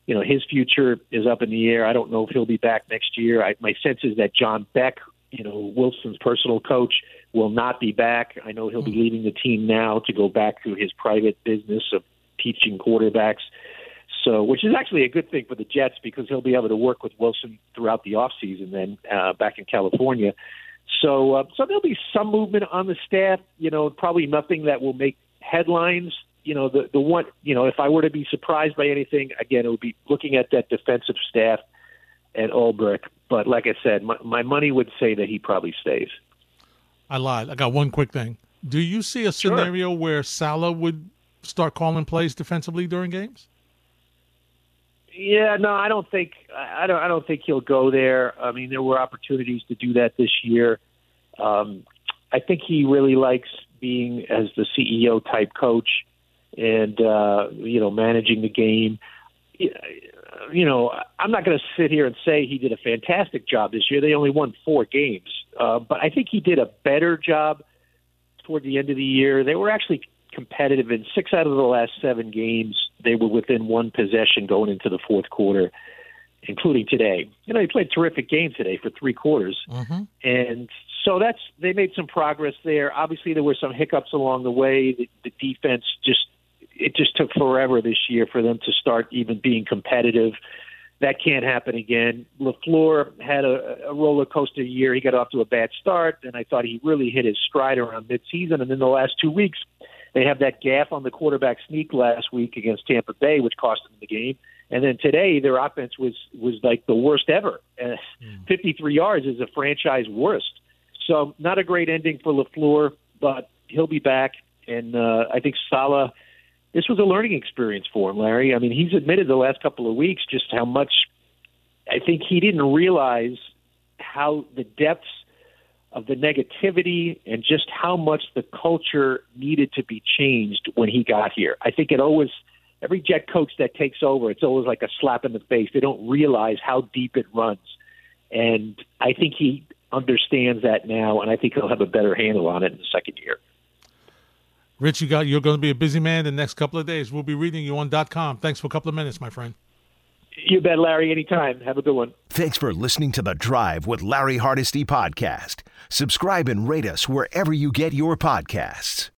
you know his future is up in the air. I don't know if he'll be back next year. I, my sense is that John Beck, you know Wilson's personal coach, will not be back. I know he'll be hmm. leaving the team now to go back to his private business of teaching quarterbacks. So, which is actually a good thing for the Jets because he'll be able to work with Wilson throughout the off season. Then uh, back in California. So, uh, so there'll be some movement on the staff. You know, probably nothing that will make headlines you know, the the one, you know, if I were to be surprised by anything, again, it would be looking at that defensive staff and Ulbrich. But like I said, my, my money would say that he probably stays. I lied. I got one quick thing. Do you see a scenario sure. where Saleh would start calling plays defensively during games? Yeah, no, I don't think I don't I don't think he'll go there. I mean, there were opportunities to do that this year. Um, I think he really likes being as the CEO type coach and uh, you know managing the game. You know, I'm not going to sit here and say he did a fantastic job this year. They only won four games, uh, but I think he did a better job toward the end of the year. They were actually competitive in six out of the last seven games. They were within one possession going into the fourth quarter, including today. You know, he played a terrific game today for three quarters, mm-hmm. and so that's they made some progress there. Obviously, there were some hiccups along the way. The, the defense just it just took forever this year for them to start even being competitive. That can't happen again. LaFleur had a, a roller coaster year. He got off to a bad start, and I thought he really hit his stride around midseason. And then the last two weeks, they have that gaff on the quarterback sneak last week against Tampa Bay, which cost them the game. And then today, their offense was was like the worst ever. Uh, mm. 53 yards is a franchise worst. So not a great ending for LaFleur, but he'll be back. And uh, I think Saleh this was a learning experience for him, Larry. I mean, he's admitted the last couple of weeks just how much I think he didn't realize how the depths of the negativity and just how much the culture needed to be changed when he got here. I think it always every jet coach that takes over, it's always like a slap in the face. They don't realize how deep it runs. And I think he understands that now, and I think he'll have a better handle on it in the second year. Rich, you got you're going to be a busy man the next couple of days. We'll be reading you on dot .com. Thanks for a couple of minutes, my friend. You bet, Larry. Anytime. Have a good one. Thanks for listening to the Drive with Larry Hardesty podcast. Subscribe and rate us wherever you get your podcasts.